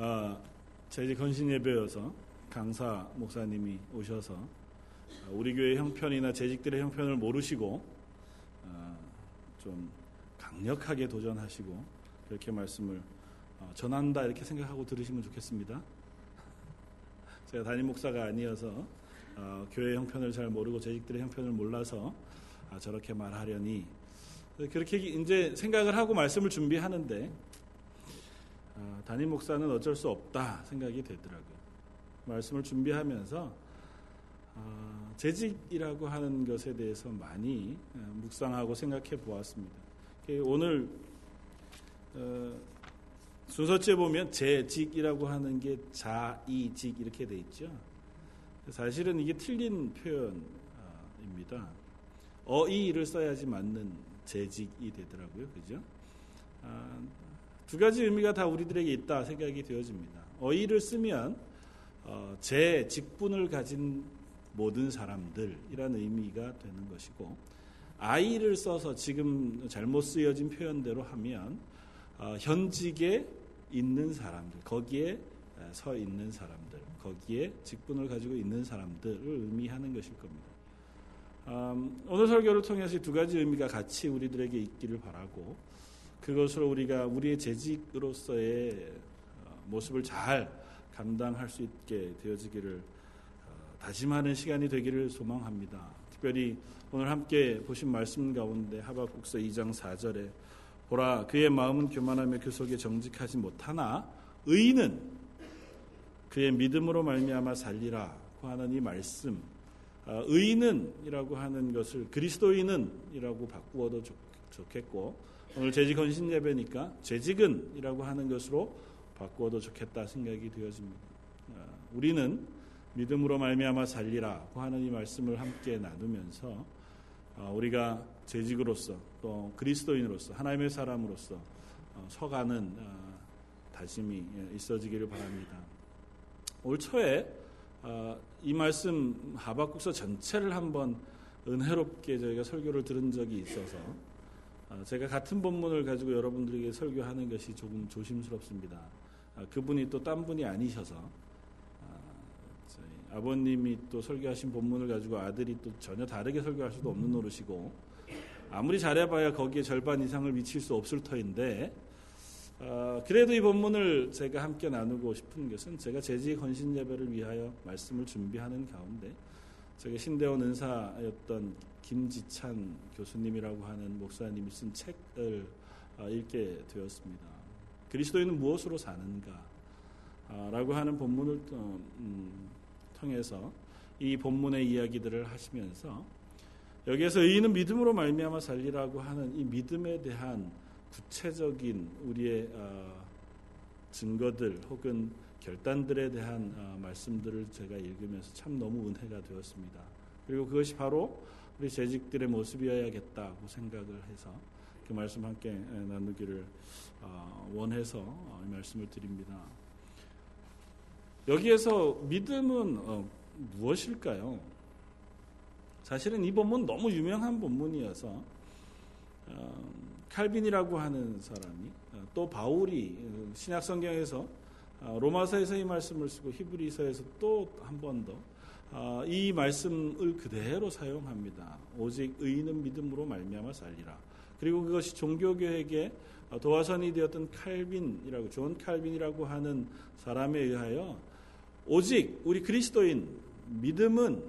어, 저희 건신 예배여서 강사 목사님이 오셔서 우리 교회 형편이나 재직들의 형편을 모르시고 어, 좀 강력하게 도전하시고 그렇게 말씀을 어, 전한다 이렇게 생각하고 들으시면 좋겠습니다. 제가 담임 목사가 아니어서 어, 교회 형편을 잘 모르고 재직들의 형편을 몰라서 아, 저렇게 말하려니 그렇게 이제 생각을 하고 말씀을 준비하는데 아, 담임 목사는 어쩔 수 없다 생각이 되더라고요. 말씀을 준비하면서 아, 재직이라고 하는 것에 대해서 많이 아, 묵상하고 생각해 보았습니다. 오늘 어, 순서째 보면 재직이라고 하는 게 자이직 이렇게 돼 있죠. 사실은 이게 틀린 표현입니다. 어이를 써야지 맞는 재직이 되더라고요. 그죠? 두 가지 의미가 다 우리들에게 있다 생각이 되어집니다. 어이를 쓰면 어, 제 직분을 가진 모든 사람들이라는 의미가 되는 것이고 아이를 써서 지금 잘못 쓰여진 표현대로 하면 어, 현직에 있는 사람들 거기에 서 있는 사람들 거기에 직분을 가지고 있는 사람들을 의미하는 것일 겁니다. 음, 오늘 설교를 통해서 두 가지 의미가 같이 우리들에게 있기를 바라고 그것으로 우리가 우리의 재직으로서의 어, 모습을 잘 감당할 수 있게 되어지기를 어, 다짐하는 시간이 되기를 소망합니다. 특별히 오늘 함께 보신 말씀 가운데 하박국서 2장 4절에 보라 그의 마음은 교만하며 그 속에 정직하지 못하나 의인은 그의 믿음으로 말미암아 살리라고 하는 이 말씀 어, 의인은이라고 하는 것을 그리스도인은이라고 바꾸어도 좋겠고 오늘 재직 헌신 예배니까 재직은이라고 하는 것으로 바꾸어도 좋겠다 생각이 되어집니다. 아, 우리는 믿음으로 말미암아 살리라고 하는 이 말씀을 함께 나누면서 아, 우리가 재직으로서 또 그리스도인으로서 하나님의 사람으로서 어, 서가는 아, 다짐이 있어지기를 바랍니다. 올 초에 이 말씀 하박국서 전체를 한번 은혜롭게 저희가 설교를 들은 적이 있어서 어, 제가 같은 본문을 가지고 여러분들에게 설교하는 것이 조금 조심스럽습니다. 아, 그분이 또 딴 분이 아니셔서 아, 아버님이 또 설교하신 본문을 가지고 아들이 또 전혀 다르게 설교할 수도 없는 노릇이고 아무리 잘해봐야 거기에 절반 이상을 미칠 수 없을 터인데 어, 그래도 이 본문을 제가 함께 나누고 싶은 것은 제가 재직 헌신 예배를 위하여 말씀을 준비하는 가운데 제가 신대원 은사였던 김지찬 교수님이라고 하는 목사님이 쓴 책을 어, 읽게 되었습니다. 그리스도인은 무엇으로 사는가? 아, 라고 하는 본문을 어, 음, 통해서 이 본문의 이야기들을 하시면서 여기에서 의인은 믿음으로 말미암아 살리라고 하는 이 믿음에 대한 구체적인 우리의 어, 증거들 혹은 결단들에 대한 말씀들을 제가 읽으면서 참 너무 은혜가 되었습니다. 그리고 그것이 바로 우리 재직들의 모습이어야겠다고 생각을 해서 그 말씀 함께 나누기를 어, 원해서 어, 이 말씀을 드립니다. 여기에서 믿음은 어, 무엇일까요? 사실은 이 본문 너무 유명한 본문이어서 칼빈이라고 하는 사람이 또 바울이 신약 성경에서 로마서에서 이 말씀을 쓰고 히브리서에서 또 한 번더 아, 이 말씀을 그대로 사용합니다. 오직 의인은 믿음으로 말미암아 살리라. 그리고 그것이 종교개혁의 도화선이 되었던 칼빈이라고 존 칼빈이라고 하는 사람에 의하여 오직 우리 그리스도인 믿음은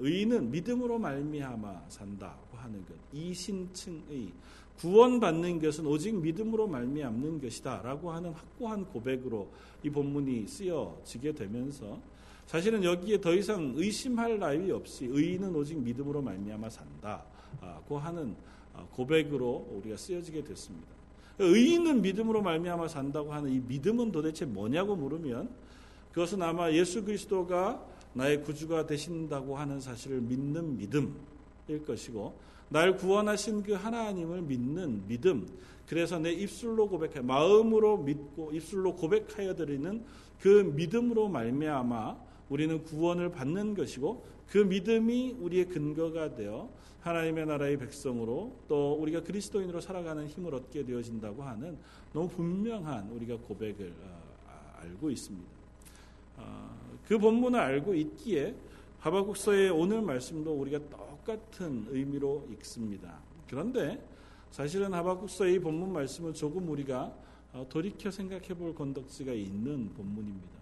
의인은 믿음으로 말미암아 산다고 하는 것. 이신칭의 구원받는 것은 오직 믿음으로 말미암는 것이다라고 하는 확고한 고백으로 이 본문이 쓰여지게 되면서 사실은 여기에 더 이상 의심할 나위 없이 의인은 오직 믿음으로 말미암아 산다고 하는 아, 고백으로 우리가 쓰여지게 됐습니다. 의인은 믿음으로 말미암아 산다고 하는 이 믿음은 도대체 뭐냐고 물으면 그것은 아마 예수 그리스도가 나의 구주가 되신다고 하는 사실을 믿는 믿음일 것이고 날 구원하신 그 하나님을 믿는 믿음 그래서 내 입술로 고백해 마음으로 믿고 입술로 고백하여 드리는 그 믿음으로 말미암아 우리는 구원을 받는 것이고 그 믿음이 우리의 근거가 되어 하나님의 나라의 백성으로 또 우리가 그리스도인으로 살아가는 힘을 얻게 되어진다고 하는 너무 분명한 우리가 고백을 어, 알고 있습니다. 아, 그 본문을 알고 있기에 하박국서의 오늘 말씀도 우리가 똑같은 의미로 읽습니다. 그런데 사실은 하박국서의 본문 말씀은 조금 우리가 어, 돌이켜 생각해 볼 건덕지가 있는 본문입니다.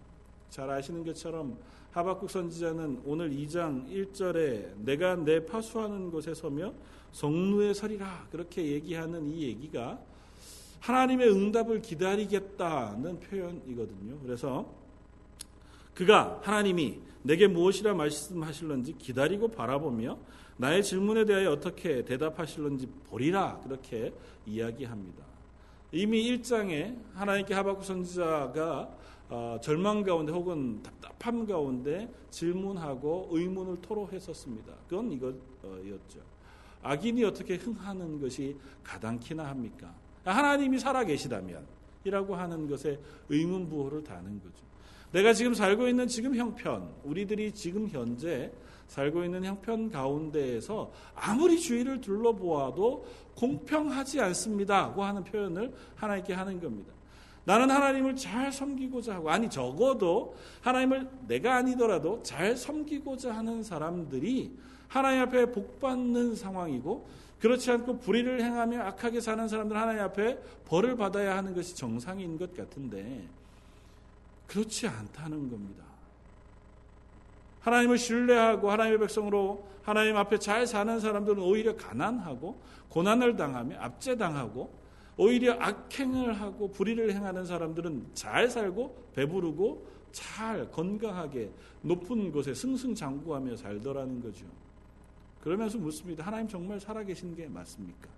잘 아시는 것처럼 하박국 선지자는 오늘 2장 1절에 내가 내 파수하는 곳에 서며 성루에 서리라 그렇게 얘기하는 이 얘기가 하나님의 응답을 기다리겠다는 표현이거든요. 그래서 그가 하나님이 내게 무엇이라 말씀하실런지 기다리고 바라보며 나의 질문에 대하여 어떻게 대답하실런지 보리라 그렇게 이야기합니다. 이미 1장에 하나님께 하박국 선지자가 어, 절망 가운데 혹은 답답함 가운데 질문하고 의문을 토로했었습니다. 그건 이것이었죠. 악인이 어떻게 흥하는 것이 가당키나 합니까? 하나님이 살아 계시다면 이라고 하는 것에 의문 부호를 다는 거죠. 내가 지금 살고 있는 지금 형편, 우리들이 지금 현재 살고 있는 형편 가운데에서 아무리 주위를 둘러보아도 공평하지 않습니다고 하는 표현을 하나님께 하는 겁니다. 나는 하나님을 잘 섬기고자 하고 아니 적어도 하나님을 내가 아니더라도 잘 섬기고자 하는 사람들이 하나님 앞에 복 받는 상황이고 그렇지 않고 불의를 행하며 악하게 사는 사람들 하나님 앞에 벌을 받아야 하는 것이 정상인 것 같은데 그렇지 않다는 겁니다. 하나님을 신뢰하고 하나님의 백성으로 하나님 앞에 잘 사는 사람들은 오히려 가난하고 고난을 당하며 압제당하고 오히려 악행을 하고 불의를 행하는 사람들은 잘 살고 배부르고 잘 건강하게 높은 곳에 승승장구하며 살더라는 거죠. 그러면서 묻습니다. 하나님 정말 살아계신 게 맞습니까?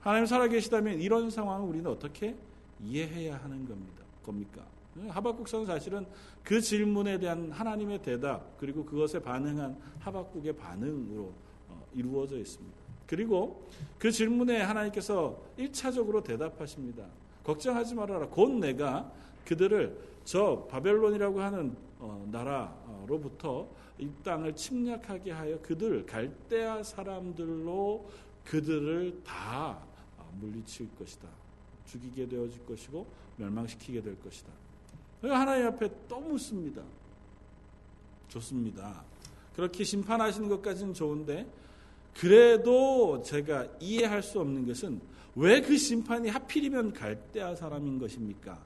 하나님 살아계시다면 이런 상황을 우리는 어떻게 이해해야 하는 겁니다. 겁니까? 하박국서는 사실은 그 질문에 대한 하나님의 대답 그리고 그것에 반응한 하박국의 반응으로 어, 이루어져 있습니다. 그리고 그 질문에 하나님께서 1차적으로 대답하십니다. 걱정하지 말아라. 곧 내가 그들을 저 바벨론이라고 하는 어, 나라로부터 이 땅을 침략하게 하여 그들 갈대아 사람들로 그들을 다 어, 물리칠 것이다. 죽이게 되어질 것이고 멸망시키게 될 것이다. 하나님 앞에 또 묻습니다. 좋습니다. 그렇게 심판하시는 것까지는 좋은데 그래도 제가 이해할 수 없는 것은 왜 그 심판이 하필이면 갈대아 사람인 것입니까?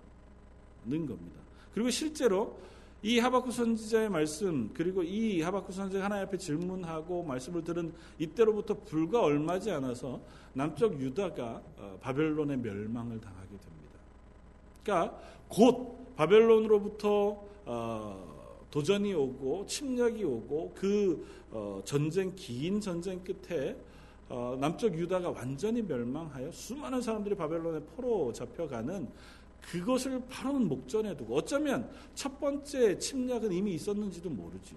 는 겁니다. 그리고 실제로 이 하박국 선지자의 말씀 그리고 이 하박국 선지자 하나님 앞에 질문하고 말씀을 들은 이때로부터 불과 얼마지 않아서 남쪽 유다가 어, 바벨론의 멸망을 당하게 됩니다. 그러니까 곧 바벨론으로부터 어, 도전이 오고 침략이 오고 그 어, 전쟁 긴 전쟁 끝에 어, 남쪽 유다가 완전히 멸망하여 수많은 사람들이 바벨론에 포로 잡혀가는 그것을 바로는 목전에 두고 어쩌면 첫 번째 침략은 이미 있었는지도 모르죠.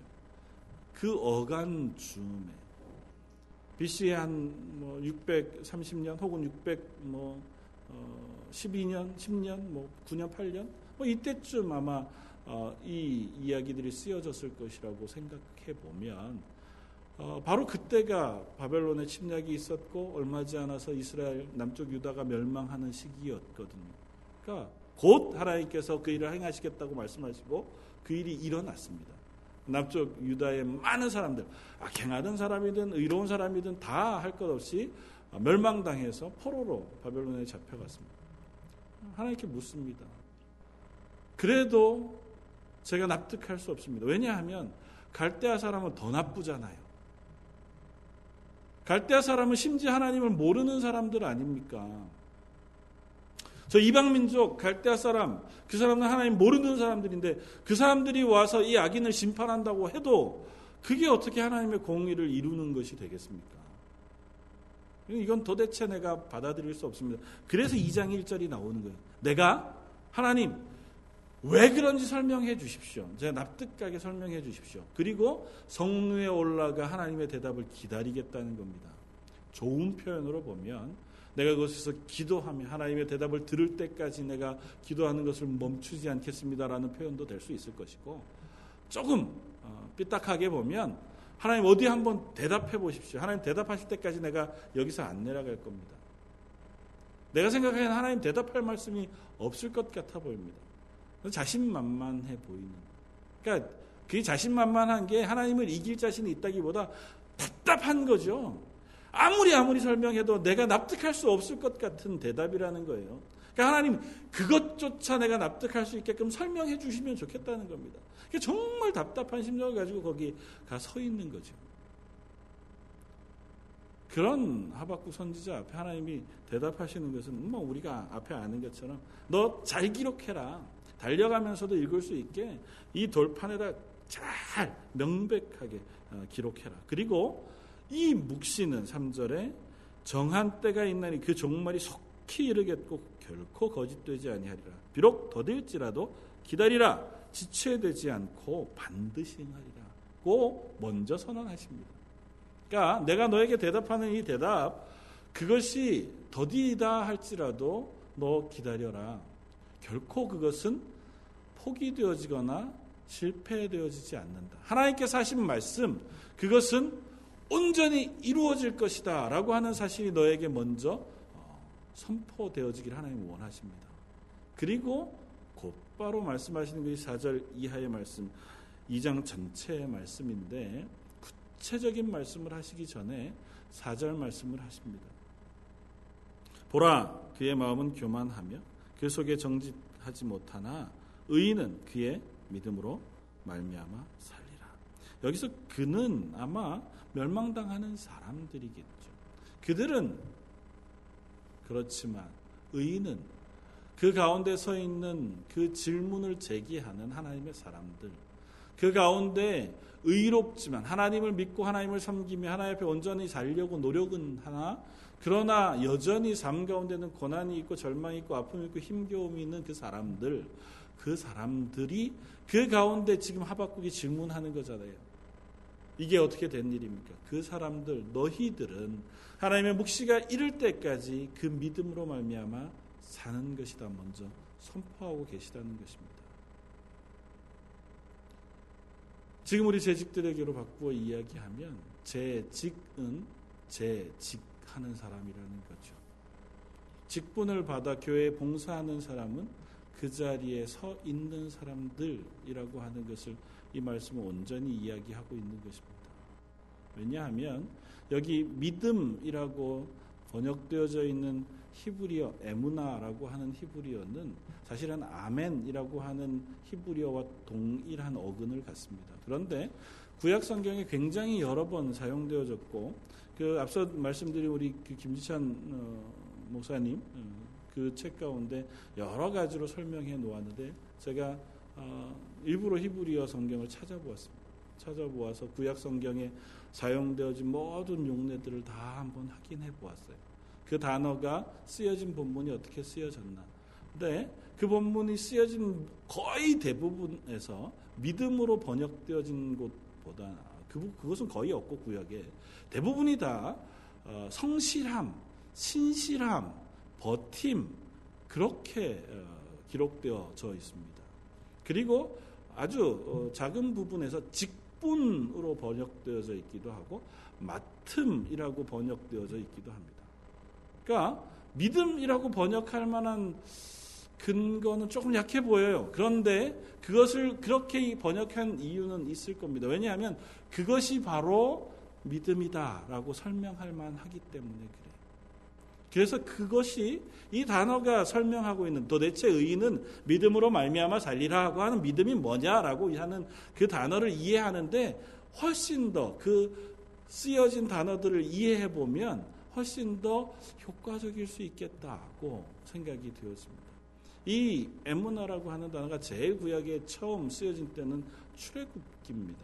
그 어간 즈음에 BC 한뭐 630년 혹은 600뭐 어, 12년, 10년, 뭐 9년, 8년 뭐 이때쯤 아마 어, 이 이야기들이 쓰여졌을 것이라고 생각해 보면 어, 바로 그때가 바벨론의 침략이 있었고 얼마지 않아서 이스라엘 남쪽 유다가 멸망하는 시기였거든요. 그러니까 곧 하나님께서 그 일을 행하시겠다고 말씀하시고 그 일이 일어났습니다. 남쪽 유다의 많은 사람들, 악행하던 사람이든 의로운 사람이든 다 할 것 없이 멸망당해서 포로로 바벨론에 잡혀갔습니다. 하나님께 묻습니다. 그래도 제가 납득할 수 없습니다. 왜냐하면 갈대아 사람은 더 나쁘잖아요. 갈대아 사람은 심지어 하나님을 모르는 사람들 아닙니까? 저 이방 민족 갈대아 사람 그 사람은 하나님 모르는 사람들인데 그 사람들이 와서 이 악인을 심판한다고 해도 그게 어떻게 하나님의 공의를 이루는 것이 되겠습니까? 이건 도대체 내가 받아들일 수 없습니다. 그래서 2장 1절이 나오는 거예요. 내가 하나님 왜 그런지 설명해 주십시오. 제가 납득하게 설명해 주십시오. 그리고 성루에 올라가 하나님의 대답을 기다리겠다는 겁니다. 좋은 표현으로 보면 내가 그것에서 기도하며 하나님의 대답을 들을 때까지 내가 기도하는 것을 멈추지 않겠습니다라는 표현도 될 수 있을 것이고 조금 어, 삐딱하게 보면 하나님 어디 한번 대답해 보십시오. 하나님 대답하실 때까지 내가 여기서 안 내려갈 겁니다. 내가 생각하기에는 하나님 대답할 말씀이 없을 것 같아 보입니다. 자신만만해 보이는. 그러니까 그 자신만만한 게 하나님을 이길 자신이 있다기보다 답답한 거죠. 아무리 아무리 설명해도 내가 납득할 수 없을 것 같은 대답이라는 거예요. 그러니까 하나님 그것조차 내가 납득할 수 있게끔 설명해 주시면 좋겠다는 겁니다. 정말 답답한 심정을 가지고 거기 가 서 있는 거죠. 그런 하박국 선지자 앞에 하나님이 대답하시는 것은 뭐 우리가 앞에 아는 것처럼 너 잘 기록해라. 달려가면서도 읽을 수 있게 이 돌판에다 잘 명백하게 어, 기록해라. 그리고 이 묵시는 3절에 정한 때가 있나니 그 종말이 속히 이르겠고 결코 거짓되지 아니하리라. 비록 더딜지라도 기다리라. 지체되지 않고 반드시 행하리라고 먼저 선언하십니다. 그러니까 내가 너에게 대답하는 이 대답 그것이 더디다 할지라도 너 기다려라. 결코 그것은 포기되어지거나 실패되어지지 않는다. 하나님께서 하신 말씀 그것은 온전히 이루어질 것이다 라고 하는 사실이 너에게 먼저 어, 선포되어지기를 하나님 원하십니다. 그리고 곧바로 말씀하시는 것이 4절 이하의 말씀 2장 전체의 말씀인데 구체적인 말씀을 하시기 전에 4절 말씀을 하십니다. 보라 그의 마음은 교만하며 그 속에 정직하지 못하나 의인은 그의 믿음으로 말미암아 살리라. 여기서 그는 아마 멸망당하는 사람들이겠죠. 그들은 그렇지만 의인은 그 가운데 서 있는 그 질문을 제기하는 하나님의 사람들, 그 가운데 의롭지만 하나님을 믿고 하나님을 섬기며 하나님 앞에 온전히 살려고 노력은 하나 그러나 여전히 삶 가운데는 고난이 있고 절망이 있고 아픔이 있고 힘겨움이 있는 그 사람들 그 사람들이 그 가운데 지금 하박국이 질문하는 거잖아요. 이게 어떻게 된 일입니까? 그 사람들 너희들은 하나님의 묵시가 이를 때까지 그 믿음으로 말미암아 사는 것이다 먼저 선포하고 계시다는 것입니다. 지금 우리 재직들에게로 바꾸어 이야기하면 재직은 재직하는 사람이라는 거죠. 직분을 받아 교회에 봉사하는 사람은 그 자리에 서 있는 사람들이라고 하는 것을 이 말씀은 온전히 이야기하고 있는 것입니다. 왜냐하면 여기 믿음이라고 번역되어져 있는 히브리어 에무나라고 하는 히브리어는 사실은 아멘이라고 하는 히브리어와 동일한 어근을 갖습니다. 그런데 구약 성경에 굉장히 여러 번 사용되어졌고 그 앞서 말씀드린 우리 그 김지찬 어, 목사님 어, 그 책 가운데 여러 가지로 설명해 놓았는데 제가 어, 일부러 히브리어 성경을 찾아보았습니다. 찾아보아서 구약 성경에 사용되어진 모든 용례들을 다 한번 확인해 보았어요. 그 단어가 쓰여진 본문이 어떻게 쓰여졌나. 근데 그 본문이 쓰여진 거의 대부분에서 믿음으로 번역되어진 곳보다 그, 그것은 거의 없고 구약에 대부분이 다 어, 성실함, 신실함, 버팀 그렇게 어, 기록되어져 있습니다. 그리고 아주 어, 작은 부분에서 직분으로 번역되어져 있기도 하고 맡음이라고 번역되어져 있기도 합니다. 그러니까 믿음이라고 번역할 만한 근거는 조금 약해 보여요. 그런데 그것을 그렇게 번역한 이유는 있을 겁니다. 왜냐하면 그것이 바로 믿음이다라고 설명할 만하기 때문에 그래서 그것이 이 단어가 설명하고 있는 도대체 의인은 믿음으로 말미암아 살리라고 하는 믿음이 뭐냐라고 하는 그 단어를 이해하는데 훨씬 더 그 쓰여진 단어들을 이해해 보면 훨씬 더 효과적일 수 있겠다고 생각이 되었습니다. 이 에무나라고 하는 단어가 제구약에 처음 쓰여진 때는 출애굽기입니다.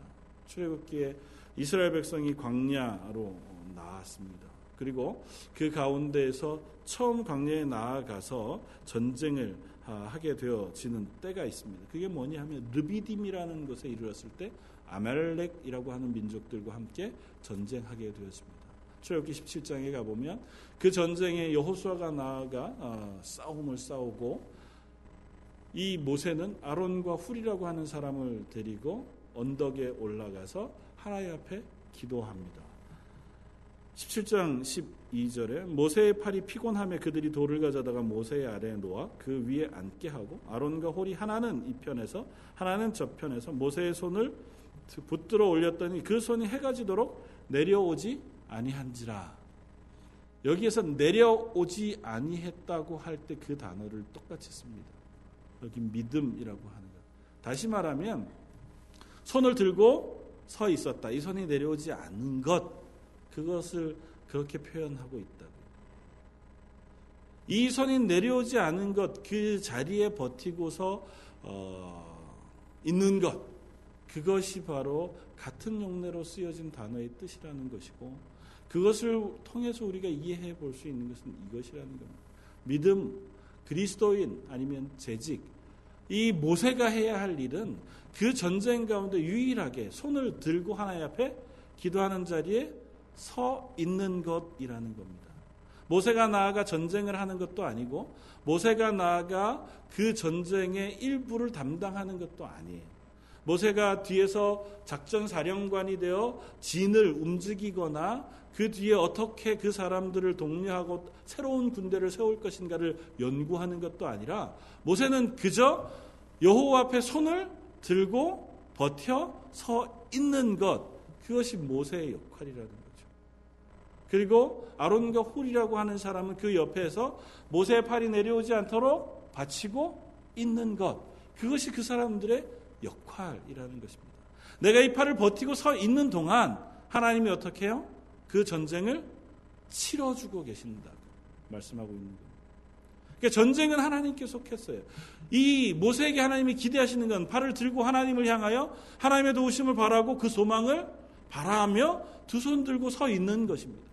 출애굽기에 이스라엘 백성이 광야로 나왔습니다. 그리고 그 가운데에서 처음 광야에 나아가서 전쟁을 하게 되어지는 때가 있습니다. 그게 뭐냐 하면 르비딤이라는 곳에 이르렀을 때 아멜렉이라고 하는 민족들과 함께 전쟁하게 되었습니다. 출애굽기 17장에 가 보면 그 전쟁에 여호수아가 나아가 어, 싸움을 싸우고 이 모세는 아론과 훌이라고 하는 사람을 데리고 언덕에 올라가서 하나님 앞에 기도합니다. 17장 12절에 모세의 팔이 피곤함에 그들이 돌을 가져다가 모세의 아래에 놓아 그 위에 앉게 하고 아론과 홀이 하나는 이 편에서 하나는 저 편에서 모세의 손을 붙들어 올렸더니 그 손이 해가 지도록 내려오지 아니한지라. 여기에서 내려오지 아니했다고 할 때 그 단어를 똑같이 씁니다. 여기 믿음이라고 하는 것. 다시 말하면 손을 들고 서 있었다. 이 손이 내려오지 않는 것. 그것을 그렇게 표현하고 있다고. 이 손이 내려오지 않은 것, 그 자리에 버티고서 어, 있는 것, 그것이 바로 같은 용례로 쓰여진 단어의 뜻이라는 것이고, 그것을 통해서 우리가 이해해 볼 수 있는 것은 이것이라는 겁니다. 믿음, 그리스도인 아니면 재직, 이 모세가 해야 할 일은 그 전쟁 가운데 유일하게 손을 들고 하나님 앞에 기도하는 자리에 서 있는 것이라는 겁니다. 모세가 나아가 전쟁을 하는 것도 아니고 모세가 나아가 그 전쟁의 일부를 담당하는 것도 아니에요. 모세가 뒤에서 작전 사령관이 되어 진을 움직이거나 그 뒤에 어떻게 그 사람들을 독려하고 새로운 군대를 세울 것인가를 연구하는 것도 아니라 모세는 그저 여호와 앞에 손을 들고 버텨 서 있는 것 그것이 모세의 역할이라는. 그리고 아론과 훌이라고 하는 사람은 그 옆에서 모세의 팔이 내려오지 않도록 받치고 있는 것 그것이 그 사람들의 역할이라는 것입니다. 내가 이 팔을 버티고 서 있는 동안 하나님이 어떻게 해요? 그 전쟁을 치러주고 계신다. 말씀하고 있는 거예요. 그러니까 전쟁은 하나님께 속했어요. 이 모세에게 하나님이 기대하시는 건 팔을 들고 하나님을 향하여 하나님의 도우심을 바라고 그 소망을 바라며 두 손 들고 서 있는 것입니다.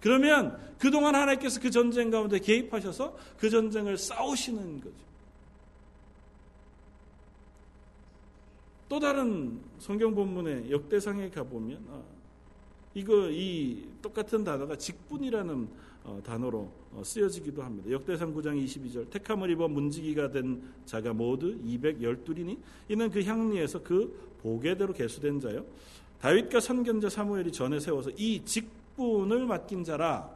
그러면 그동안 하나님께서 그 전쟁 가운데 개입하셔서 그 전쟁을 싸우시는 거죠. 또 다른 성경 본문의 역대상에 가보면 아, 이거 이 똑같은 단어가 직분이라는 어, 단어로 어, 쓰여지기도 합니다. 역대상 9장 22절 택함을 입어 문지기가 된 자가 모두 212이니 이는 그 향리에서 그 보게대로 계수된 자요. 다윗과 선견자 사무엘이 전에 세워서 이 직 분을 맡긴 자라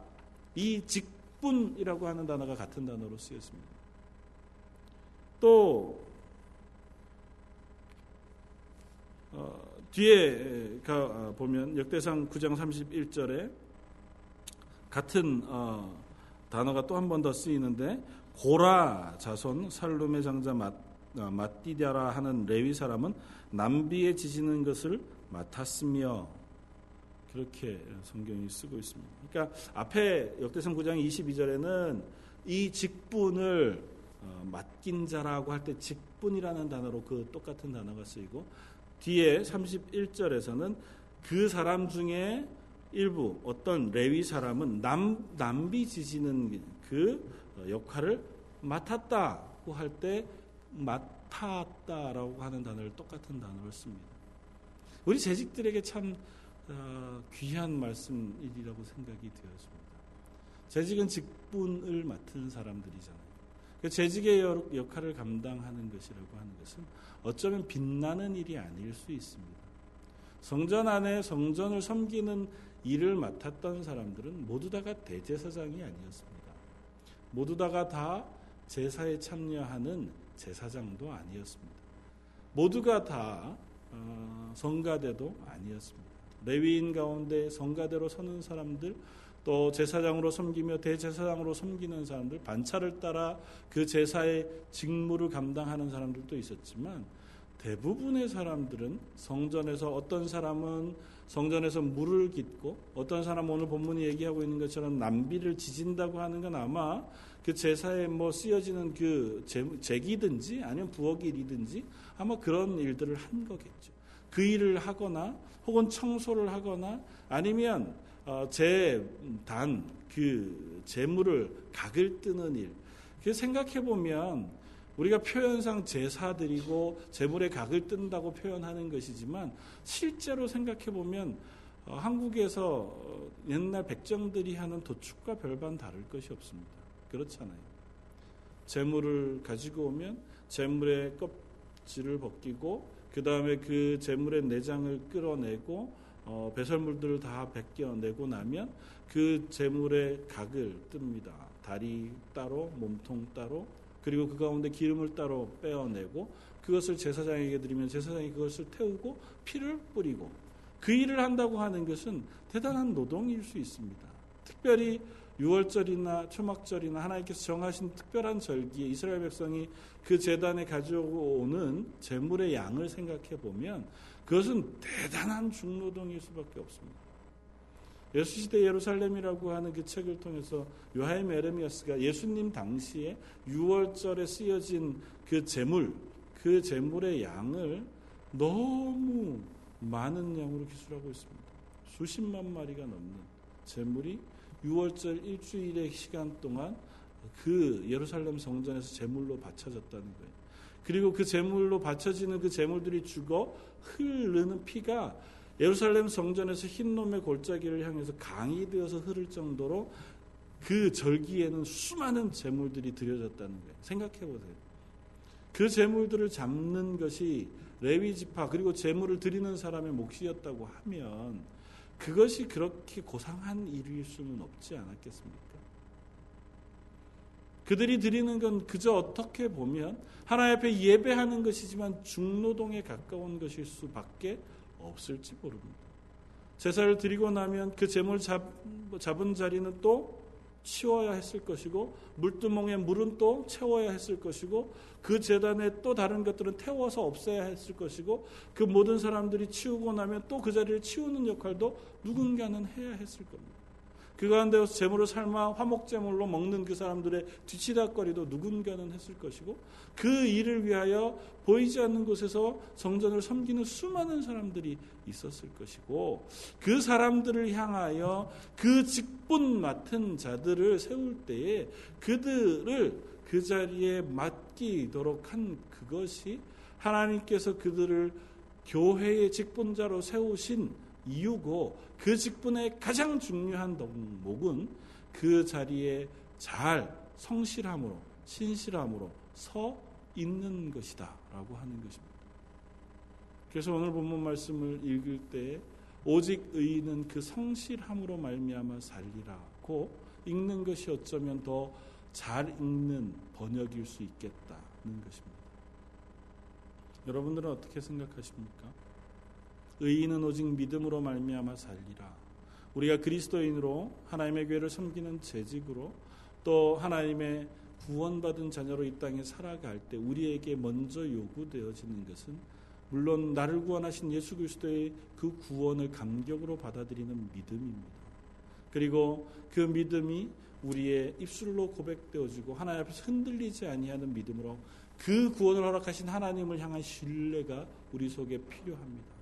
이 직분이라고 하는 단어가 같은 단어로 쓰였습니다. 또 어, 뒤에 가 어, 보면 역대상 9장 31절에 같은 어, 단어가 또 한 번 더 쓰이는데 고라 자손 살룸의 장자 마, 어, 하는 레위 사람은 남비에 지시는 것을 맡았으며 그렇게 성경이 쓰고 있습니다. 그러니까 앞에 역대상 9장 22절에는 이 직분을 어, 맡긴 자라고 할 때 직분이라는 단어로 그 똑같은 단어가 쓰이고 뒤에 31절에서는 그 사람 중에 일부 어떤 레위 사람은 남, 남비 지시는 그 역할을 맡았다고 할 때 맡았다라고 하는 단어를 똑같은 단어를 씁니다. 우리 재직들에게 참 어, 귀한 말씀이라고 생각이 되었습니다. 재직은 직분을 맡은 사람들이잖아요. 그 재직의 역할을 감당하는 것이라고 하는 것은 어쩌면 빛나는 일이 아닐 수 있습니다. 성전 안에 성전을 섬기는 일을 맡았던 사람들은 모두 다가 대제사장이 아니었습니다. 모두 다가 다 제사에 참여하는 제사장도 아니었습니다. 모두가 다 어, 성가대도 아니었습니다. 레위인 가운데 성가대로 서는 사람들 또 제사장으로 섬기며 대제사장으로 섬기는 사람들 반차를 따라 그 제사의 직무를 감당하는 사람들도 있었지만 대부분의 사람들은 성전에서 어떤 사람은 성전에서 물을 깃고 어떤 사람은 오늘 본문이 얘기하고 있는 것처럼 남비를 지진다고 하는 건 아마 그 제사에 뭐 쓰여지는 그 제기든지 아니면 부엌일이든지 아마 그런 일들을 한 거겠죠. 그 일을 하거나 혹은 청소를 하거나 아니면 어, 제단 그 재물을 각을 뜨는 일. 그 생각해 보면 우리가 표현상 제사 드리고 재물의 각을 뜬다고 표현하는 것이지만 실제로 생각해 보면 어, 한국에서 옛날 백정들이 하는 도축과 별반 다를 것이 없습니다. 그렇잖아요. 재물을 가지고 오면 재물의 껍질을 벗기고 그 다음에 그 재물의 내장을 끌어내고 어, 배설물들을 다 벗겨내고 나면 그 재물의 각을 뜹니다. 다리 따로, 몸통 따로, 그리고 그 가운데 기름을 따로 빼어내고 그것을 제사장에게 드리면 제사장이 그것을 태우고 피를 뿌리고 그 일을 한다고 하는 것은 대단한 노동일 수 있습니다. 특별히 6월절이나 초막절이나 하나님께서 정하신 특별한 절기에 이스라엘 백성이 그 재단에 가져오는 재물의 양을 생각해 보면 그것은 대단한 중노동일 수밖에 없습니다. 예수 시대 예루살렘이라고 하는 그 책을 통해서 요하임 에르미아스가 예수님 당시에 6월절에 쓰여진 그 재물, 그 재물의 양을 너무 많은 양으로 기술하고 있습니다. 수십만 마리가 넘는 재물이 6월절 일주일의 시간 동안 그 예루살렘 성전에서 제물로 바쳐졌다는 거예요. 그리고 그 제물로 바쳐지는 그 제물들이 죽어 흐르는 피가 예루살렘 성전에서 흰 놈의 골짜기를 향해서 강이 되어서 흐를 정도로 그 절기에는 수많은 제물들이 드려졌다는 거예요. 생각해 보세요. 그 제물들을 잡는 것이 레위 지파 그리고 제물을 드리는 사람의 몫이었다고 하면 그것이 그렇게 고상한 일일 수는 없지 않았겠습니까? 그들이 드리는 건 그저 어떻게 보면 하나님 앞에 예배하는 것이지만 중노동에 가까운 것일 수밖에 없을지 모릅니다. 제사를 드리고 나면 그 잡, 잡은 자리는 또 치워야 했을 것이고 물두멍에 물은 또 채워야 했을 것이고 그 재단에 또 다른 것들은 태워서 없애야 했을 것이고 그 모든 사람들이 치우고 나면 또 그 자리를 치우는 역할도 누군가는 해야 했을 겁니다. 그 가운데서 재물을 삶아 화목재물로 먹는 그 사람들의 뒤치다거리도 누군가는 했을 것이고 그 일을 위하여 보이지 않는 곳에서 성전을 섬기는 수많은 사람들이 있었을 것이고 그 사람들을 향하여 그 직분 맡은 자들을 세울 때에 그들을 그 자리에 맡기도록 한 그것이 하나님께서 그들을 교회의 직분자로 세우신 이유고 그 직분의 가장 중요한 덕목은 그 자리에 잘 성실함으로 신실함으로 서 있는 것이다라고 하는 것입니다. 그래서 오늘 본문 말씀을 읽을 때 오직 의인은 그 성실함으로 말미암아 살리라고 읽는 것이 어쩌면 더 잘 읽는 번역일 수 있겠다는 것입니다. 여러분들은 어떻게 생각하십니까? 의인은 오직 믿음으로 말미암아 살리라. 우리가 그리스도인으로 하나님의 교회를 섬기는 재직으로 또 하나님의 구원받은 자녀로 이 땅에 살아갈 때 우리에게 먼저 요구되어지는 것은 물론 나를 구원하신 예수 그리스도의 그 구원을 감격으로 받아들이는 믿음입니다. 그리고 그 믿음이 우리의 입술로 고백되어지고 하나님 앞에서 흔들리지 아니하는 믿음으로 그 구원을 허락하신 하나님을 향한 신뢰가 우리 속에 필요합니다.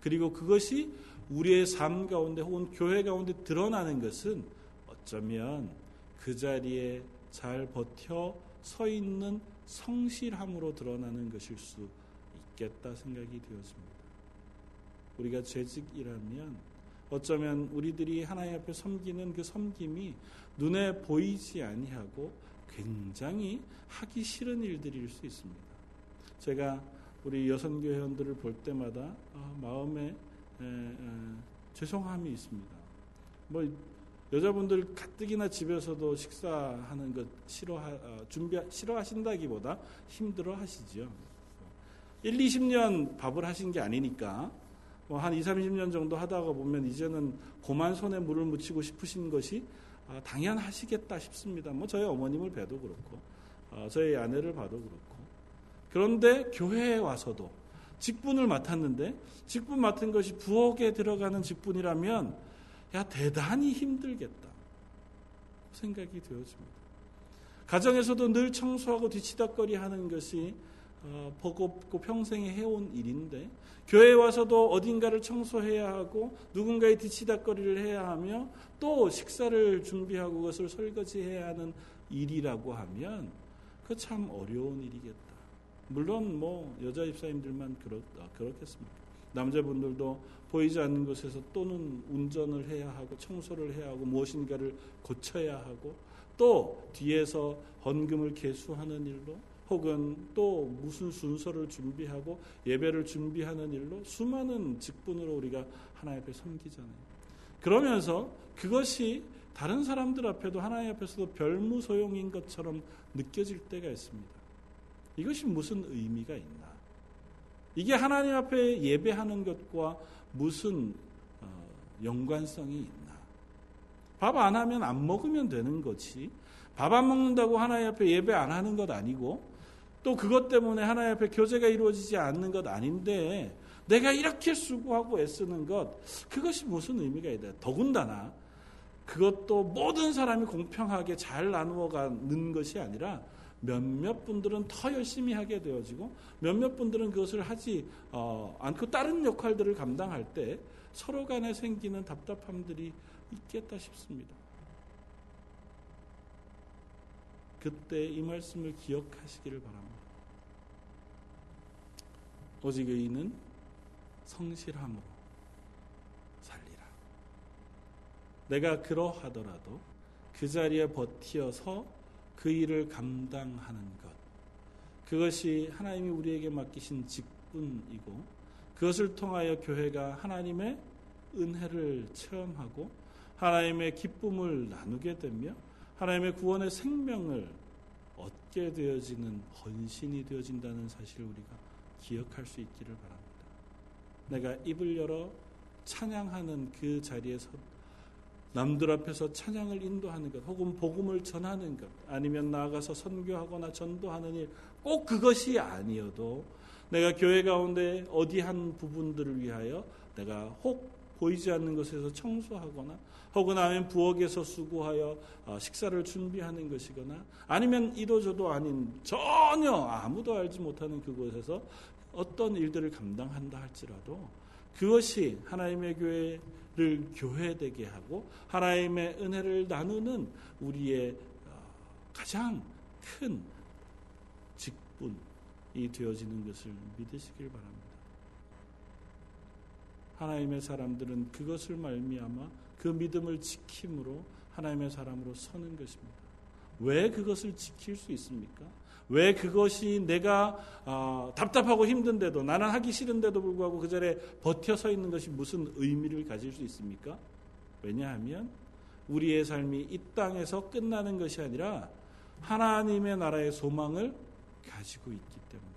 그리고 그것이 우리의 삶 가운데 혹은 교회 가운데 드러나는 것은 어쩌면 그 자리에 잘 버텨 서 있는 성실함으로 드러나는 것일 수 있겠다 생각이 되었습니다. 우리가 재직이라면 어쩌면 우리들이 하나님 앞에 섬기는 그 섬김이 눈에 보이지 아니하고 굉장히 하기 싫은 일들일 수 있습니다. 제가 우리 여성교 회원들을 볼 때마다 아, 마음에 죄송함이 있습니다. 뭐 여자분들 가뜩이나 집에서도 식사하는 것 싫어 어, 준비 싫어하신다기보다 힘들어 하시죠. 1, 20년 밥을 하신 게 아니니까 뭐 한 2, 30년 정도 하다가 보면 이제는 고만 손에 물을 묻히고 싶으신 것이 아, 당연하시겠다 싶습니다. 뭐 저희 어머님을 뵈도 그렇고 어, 저희 아내를 봐도 그렇고 그런데 교회에 와서도 직분을 맡았는데 직분 맡은 것이 부엌에 들어가는 직분이라면 야 대단히 힘들겠다 생각이 되어집니다. 가정에서도 늘 청소하고 뒤치다거리 하는 것이 어, 버겁고 평생에 해온 일인데 교회에 와서도 어딘가를 청소해야 하고 누군가의 뒤치다거리를 해야 하며 또 식사를 준비하고 그것을 설거지해야 하는 일이라고 하면 그 참 어려운 일이겠다. 물론 뭐 여자 입사님들만 그렇, 아, 그렇겠습니까? 남자분들도 보이지 않는 곳에서 또는 운전을 해야 하고 청소를 해야 하고 무엇인가를 고쳐야 하고 또 뒤에서 헌금을 개수하는 일도 혹은 또 무슨 순서를 준비하고 예배를 준비하는 일로 수많은 직분으로 우리가 하나님 앞에 섬기잖아요. 그러면서 그것이 다른 사람들 앞에도 하나님 앞에서도 별무 소용인 것처럼 느껴질 때가 있습니다. 이것이 무슨 의미가 있나? 이게 하나님 앞에 예배하는 것과 무슨 어, 연관성이 있나? 밥 안 하면 안 먹으면 되는 거지. 밥 안 먹는다고 하나님 앞에 예배 안 하는 것 아니고 또 그것 때문에 하나님 앞에 교제가 이루어지지 않는 것 아닌데 내가 이렇게 수고하고 애쓰는 것 그것이 무슨 의미가 있다. 더군다나 그것도 모든 사람이 공평하게 잘 나누어 가는 것이 아니라 몇몇 분들은 더 열심히 하게 되어지고 몇몇 분들은 그것을 하지 어, 않고 다른 역할들을 감당할 때 서로 간에 생기는 답답함들이 있겠다 싶습니다. 그때 이 말씀을 기억하시기를 바랍니다. 오직 의인은 성실함으로 살리라. 내가 그러하더라도 그 자리에 버티어서 그 일을 감당하는 것. 그것이 하나님이 우리에게 맡기신 직분이고 그것을 통하여 교회가 하나님의 은혜를 체험하고 하나님의 기쁨을 나누게 되며 하나님의 구원의 생명을 얻게 되어지는 헌신이 되어진다는 사실을 우리가 기억할 수 있기를 바랍니다. 내가 입을 열어 찬양하는 그 자리에 서 남들 앞에서 찬양을 인도하는 것, 혹은 복음을 전하는 것, 아니면 나아가서 선교하거나 전도하는 일, 꼭 그것이 아니어도 내가 교회 가운데 어디 한 부분들을 위하여 내가 혹 보이지 않는 것에서 청소하거나 혹은 아니면 부엌에서 수고하여 어, 식사를 준비하는 것이거나 아니면 이도저도 아닌 전혀 아무도 알지 못하는 그곳에서 어떤 일들을 감당한다 할지라도 그것이 하나님의 교회를 교회되게 하고 하나님의 은혜를 나누는 우리의 어, 가장 큰 직분이 되어지는 것을 믿으시길 바랍니다. 하나님의 사람들은 그것을 말미암아 그 믿음을 지킴으로 하나님의 사람으로 서는 것입니다. 왜 그것을 지킬 수 있습니까? 왜 그것이 내가 어, 답답하고 힘든데도 나는 하기 싫은데도 불구하고 그 자리에 버텨 서 있는 것이 무슨 의미를 가질 수 있습니까? 왜냐하면 우리의 삶이 이 땅에서 끝나는 것이 아니라 하나님의 나라의 소망을 가지고 있기 때문에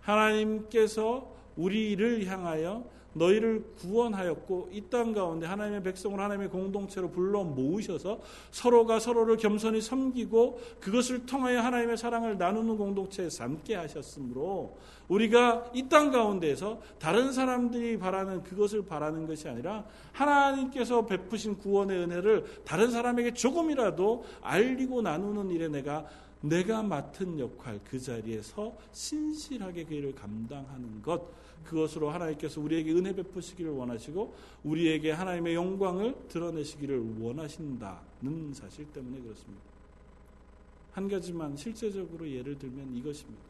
하나님께서 우리를 향하여 너희를 구원하였고 이 땅 가운데 하나님의 백성을 하나님의 공동체로 불러 모으셔서 서로가 서로를 겸손히 섬기고 그것을 통하여 하나님의 사랑을 나누는 공동체에 삼게 하셨으므로 우리가 이 땅 가운데에서 다른 사람들이 바라는 그것을 바라는 것이 아니라 하나님께서 베푸신 구원의 은혜를 다른 사람에게 조금이라도 알리고 나누는 일에 내가 내가 맡은 역할 그 자리에서 신실하게 그 일을 감당하는 것 그것으로 하나님께서 우리에게 은혜 베푸시기를 원하시고 우리에게 하나님의 영광을 드러내시기를 원하신다는 사실 때문에 그렇습니다. 한 가지만 실제적으로 예를 들면 이것입니다.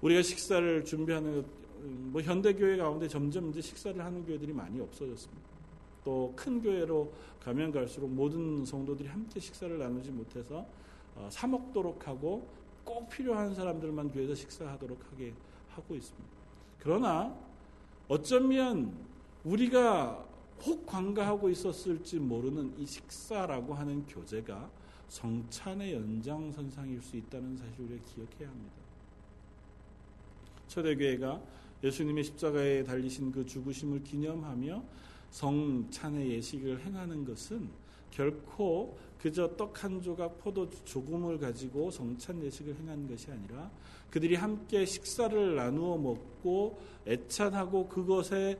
우리가 식사를 준비하는 뭐 현대 교회 가운데 점점 이제 식사를 하는 교회들이 많이 없어졌습니다. 또 큰 교회로 가면 갈수록 모든 성도들이 함께 식사를 나누지 못해서 어, 사 먹도록 하고 꼭 필요한 사람들만 교회에서 식사하도록 하게 하고 있습니다. 그러나 어쩌면 우리가 혹 관가하고 있었을지 모르는 이 식사라고 하는 교제가 성찬의 연장선상일 수 있다는 사실을 우리가 기억해야 합니다. 초대교회가 예수님의 십자가에 달리신 그 죽으심을 기념하며 성찬의 예식을 행하는 것은 결코 그저 떡 한 조각 포도 조금을 가지고 성찬 예식을 행한 것이 아니라 그들이 함께 식사를 나누어 먹고 애찬하고 그것에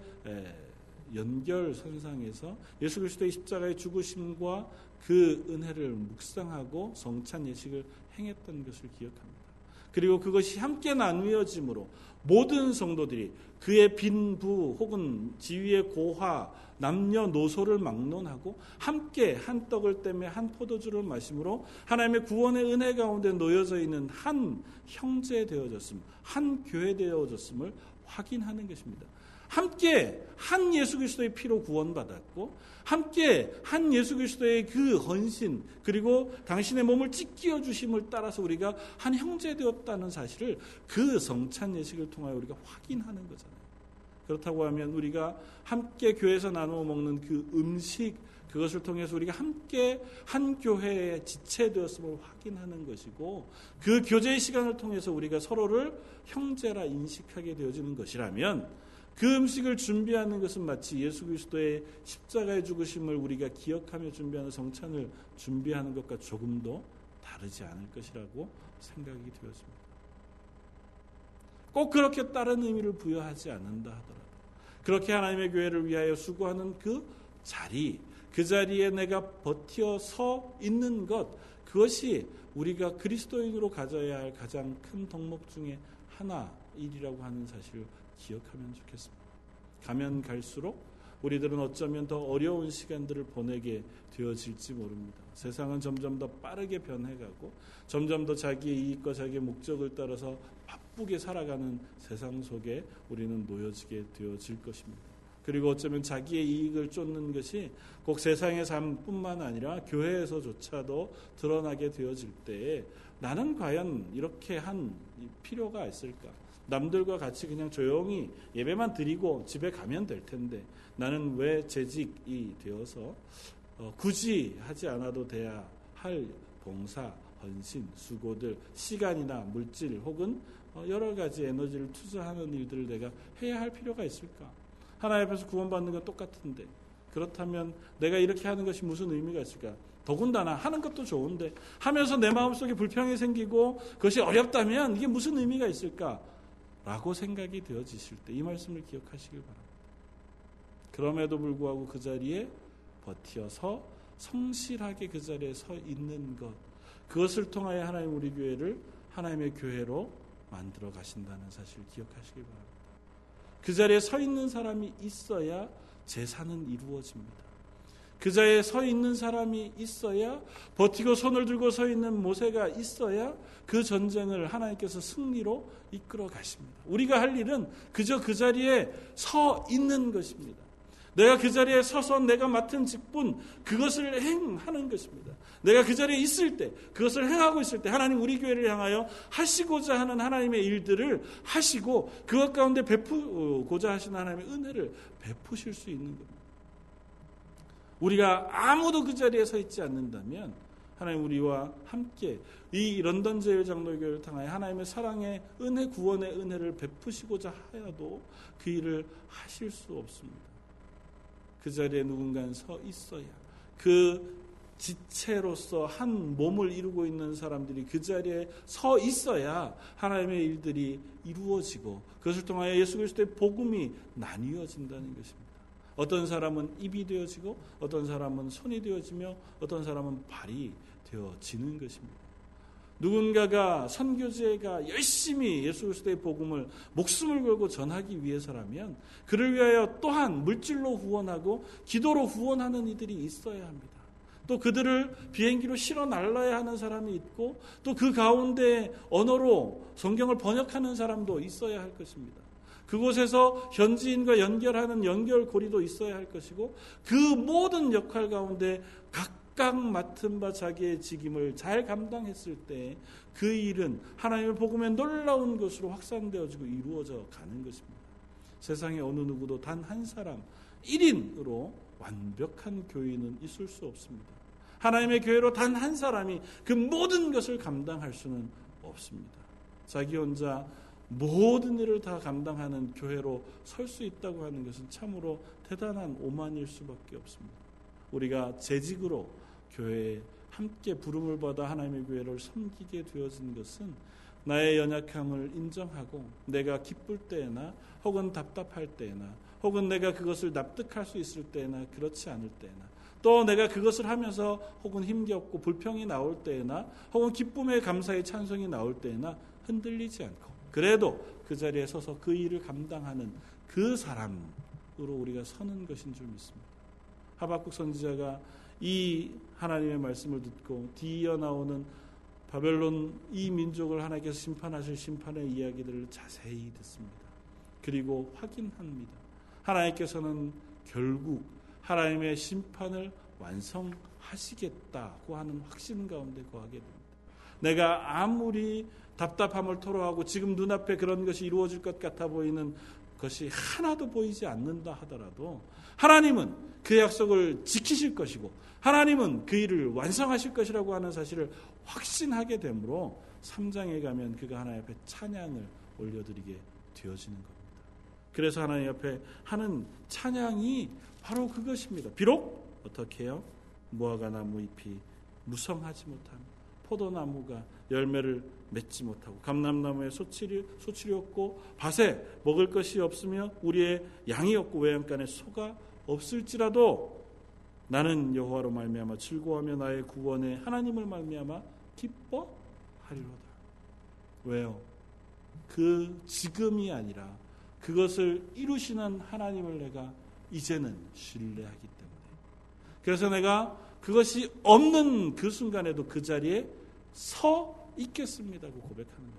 연결 선상에서 예수 그리스도의 십자가의 죽으심과 그 은혜를 묵상하고 성찬 예식을 행했던 것을 기억합니다. 그리고 그것이 함께 나누어짐으로 모든 성도들이 그의 빈부 혹은 지위의 고하 남녀노소를 막론하고 함께 한 떡을 떼매 한 포도주를 마심으로 하나님의 구원의 은혜 가운데 놓여져 있는 한 형제 되어졌음, 한 교회 되어졌음을 확인하는 것입니다. 함께 한 예수 그리스도의 피로 구원받았고 함께 한 예수 그리스도의 그 헌신 그리고 당신의 몸을 찢겨 주심을 따라서 우리가 한 형제 되었다는 사실을 그 성찬 예식을 통하여 우리가 확인하는 거잖아요. 그렇다고 하면 우리가 함께 교회에서 나누어 먹는 그 음식 그것을 통해서 우리가 함께 한 교회에 지체되었음을 확인하는 것이고 그 교제의 시간을 통해서 우리가 서로를 형제라 인식하게 되어지는 것이라면 그 음식을 준비하는 것은 마치 예수 그리스도의 십자가의 죽으심을 우리가 기억하며 준비하는 성찬을 준비하는 것과 조금도 다르지 않을 것이라고 생각이 되었습니다. 꼭 그렇게 다른 의미를 부여하지 않는다 하더라도 그렇게 하나님의 교회를 위하여 수고하는 그 자리, 그 자리에 내가 버티어 서 있는 것, 그것이 우리가 그리스도인으로 가져야 할 가장 큰 덕목 중에 하나일이라고 하는 사실을 기억하면 좋겠습니다. 가면 갈수록 우리들은 어쩌면 더 어려운 시간들을 보내게 되어질지 모릅니다. 세상은 점점 더 빠르게 변해가고 점점 더 자기의 이익과 자기의 목적을 따라서 바쁘 게 살아가는 세상 속에 우리는 놓여지게 되어질 것입니다. 그리고 어쩌면 자기의 이익을 쫓는 것이 꼭 세상의 삶뿐만 아니라 교회에서조차도 드러나게 되어질 때에 나는 과연 이렇게 한 필요가 있을까? 남들과 같이 그냥 조용히 예배만 드리고 집에 가면 될 텐데 나는 왜 재직이 되어서 어, 굳이 하지 않아도 돼야 할 봉사, 헌신, 수고들, 시간이나 물질 혹은 어, 여러 가지 에너지를 투자하는 일들을 내가 해야 할 필요가 있을까? 하나님 앞에서 구원받는 건 똑같은데 그렇다면 내가 이렇게 하는 것이 무슨 의미가 있을까? 더군다나 하는 것도 좋은데 하면서 내 마음속에 불평이 생기고 그것이 어렵다면 이게 무슨 의미가 있을까? 라고 생각이 되어지실 때 이 말씀을 기억하시길 바랍니다. 그럼에도 불구하고 그 자리에 버티어서 성실하게 그 자리에 서 있는 것 그것을 통하여 하나님 우리 교회를 하나님의 교회로 만들어 가신다는 사실을 기억하시길 바랍니다. 그 자리에 서 있는 사람이 있어야 제사는 이루어집니다. 그 자리에 서 있는 사람이 있어야 버티고 손을 들고 서 있는 모세가 있어야 그 전쟁을 하나님께서 승리로 이끌어 가십니다. 우리가 할 일은 그저 그 자리에 서 있는 것입니다. 내가 그 자리에 서서 내가 맡은 직분 그것을 행하는 것입니다. 내가 그 자리에 있을 때 그것을 행하고 있을 때 하나님 우리 교회를 향하여 하시고자 하는 하나님의 일들을 하시고 그것 가운데 베푸고자 하시는 하나님의 은혜를 베푸실 수 있는 겁니다. 우리가 아무도 그 자리에 서 있지 않는다면 하나님 우리와 함께 이 런던 제일 장로교회를 통하여 하나님의 사랑의 은혜 구원의 은혜를 베푸시고자 하여도 그 일을 하실 수 없습니다. 그 자리에 누군가 서 있어야 그 지체로서 한 몸을 이루고 있는 사람들이 그 자리에 서 있어야 하나님의 일들이 이루어지고 그것을 통하여 예수 그리스도의 복음이 나뉘어진다는 것입니다. 어떤 사람은 입이 되어지고 어떤 사람은 손이 되어지며 어떤 사람은 발이 되어지는 것입니다. 누군가가 선교제가 열심히 예수 그리스도의 복음을 목숨을 걸고 전하기 위해서라면 그를 위하여 또한 물질로 후원하고 기도로 후원하는 이들이 있어야 합니다. 또 그들을 비행기로 실어 날라야 하는 사람이 있고 또 그 가운데 언어로 성경을 번역하는 사람도 있어야 할 것입니다. 그곳에서 현지인과 연결하는 연결고리도 있어야 할 것이고 그 모든 역할 가운데 각 각 맡은 바 자기의 직임을 잘 감당했을 때 그 일은 하나님의 복음에 놀라운 것으로 확산되어지고 이루어져 가는 것입니다. 세상에 어느 누구도 단 한 사람 1인으로 완벽한 교인은 있을 수 없습니다. 하나님의 교회로 단 한 사람이 그 모든 것을 감당할 수는 없습니다. 자기 혼자 모든 일을 다 감당하는 교회로 설 수 있다고 하는 것은 참으로 대단한 오만일 수밖에 없습니다. 우리가 재직으로 교회에 함께 부름을 받아 하나님의 교회를 섬기게 되어진 것은 나의 연약함을 인정하고 내가 기쁠 때나 혹은 답답할 때나 혹은 내가 그것을 납득할 수 있을 때나 그렇지 않을 때나 또 내가 그것을 하면서 혹은 힘겹고 불평이 나올 때나 혹은 기쁨의 감사의 찬송이 나올 때나 흔들리지 않고 그래도 그 자리에 서서 그 일을 감당하는 그 사람으로 우리가 서는 것인 줄 믿습니다. 하박국 선지자가 이 하나님의 말씀을 듣고 뒤이어 나오는 바벨론 이 민족을 하나님께서 심판하실 심판의 이야기들을 자세히 듣습니다. 그리고 확인합니다. 하나님께서는 결국 하나님의 심판을 완성하시겠다고 하는 확신 가운데 거하게 됩니다. 내가 아무리 답답함을 토로하고 지금 눈앞에 그런 것이 이루어질 것 같아 보이는 것이 하나도 보이지 않는다 하더라도 하나님은 그 약속을 지키실 것이고 하나님은 그 일을 완성하실 것이라고 하는 사실을 확신하게 되므로 3장에 가면 그가 하나님 앞에 찬양을 올려드리게 되어지는 겁니다. 그래서 하나님 앞에 하는 찬양이 바로 그것입니다. 비록 어떻게 해요? 무화과 나무 잎이 무성하지 못함. 포도나무가 열매를 맺지 못하고 감람나무에 소출이, 소출이 없고 밭에 먹을 것이 없으며 우리의 양이 없고 외양간에 소가 없을지라도 나는 여호와로 말미암아 즐거워하며 나의 구원에 하나님을 말미암아 기뻐하리로다. 왜요? 그 지금이 아니라 그것을 이루시는 하나님을 내가 이제는 신뢰하기 때문에 그래서 내가 그것이 없는 그 순간에도 그 자리에 서 있겠습니다고 고백하는 겁니다.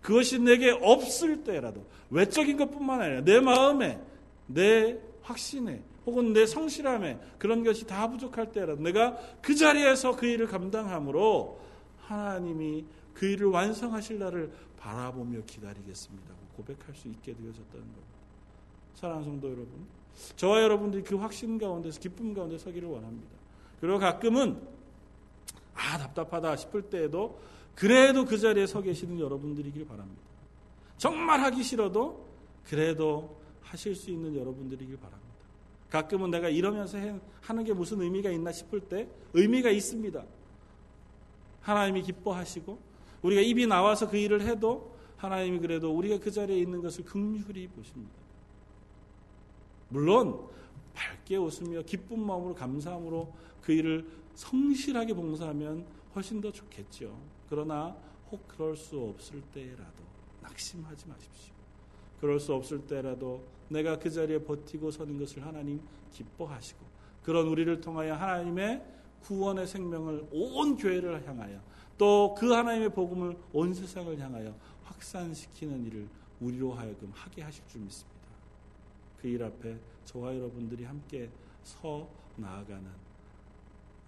그것이 내게 없을 때라도 외적인 것뿐만 아니라 내 마음에 내 확신에 혹은 내 성실함에 그런 것이 다 부족할 때라도 내가 그 자리에서 그 일을 감당함으로 하나님이 그 일을 완성하실 날을 바라보며 기다리겠습니다. 고백할 수 있게 되어졌다는 겁니다. 사랑하는 성도 여러분, 저와 여러분들이 그 확신 가운데서 기쁨 가운데 서기를 원합니다. 그리고 가끔은 아 답답하다 싶을 때에도 그래도 그 자리에 서 계시는 여러분들이길 바랍니다. 정말 하기 싫어도 그래도 하실 수 있는 여러분들이길 바랍니다. 가끔은 내가 이러면서 하는 게 무슨 의미가 있나 싶을 때 의미가 있습니다. 하나님이 기뻐하시고 우리가 입이 나와서 그 일을 해도 하나님이 그래도 우리가 그 자리에 있는 것을 긍휼히 보십니다. 물론 밝게 웃으며 기쁜 마음으로 감사함으로 그 일을 성실하게 봉사하면 훨씬 더 좋겠죠. 그러나 혹 그럴 수 없을 때라도 낙심하지 마십시오. 그럴 수 없을 때라도 내가 그 자리에 버티고 서는 것을 하나님 기뻐하시고 그런 우리를 통하여 하나님의 구원의 생명을 온 교회를 향하여 또 그 하나님의 복음을 온 세상을 향하여 확산시키는 일을 우리로 하여금 하게 하실 줄 믿습니다. 그 일 앞에 저와 여러분들이 함께 서 나아가는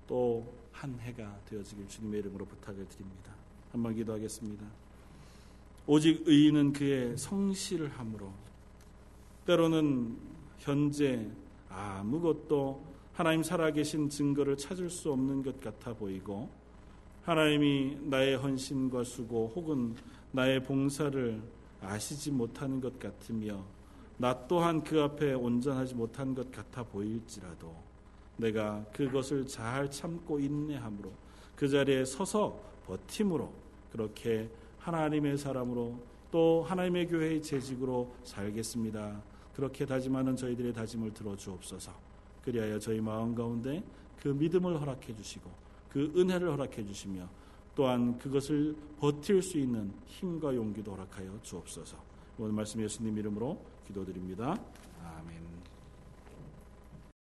또 한 해가 되어지길 주님의 이름으로 부탁을 드립니다. 한번 기도하겠습니다. 오직 의인은 그의 성실을 함으로 때로는 현재 아무것도 하나님 살아계신 증거를 찾을 수 없는 것 같아 보이고 하나님이 나의 헌신과 수고 혹은 나의 봉사를 아시지 못하는 것 같으며 나 또한 그 앞에 온전하지 못한 것 같아 보일지라도 내가 그것을 잘 참고 인내함으로 그 자리에 서서 버팀으로 그렇게 하나님의 사람으로 또 하나님의 교회의 재직으로 살겠습니다. 그렇게 다짐하는 저희들의 다짐을 들어주옵소서. 그리하여 저희 마음 가운데 그 믿음을 허락해 주시고 그 은혜를 허락해 주시며 또한 그것을 버틸 수 있는 힘과 용기도 허락하여 주옵소서. 오늘 말씀 예수님 이름으로 기도드립니다.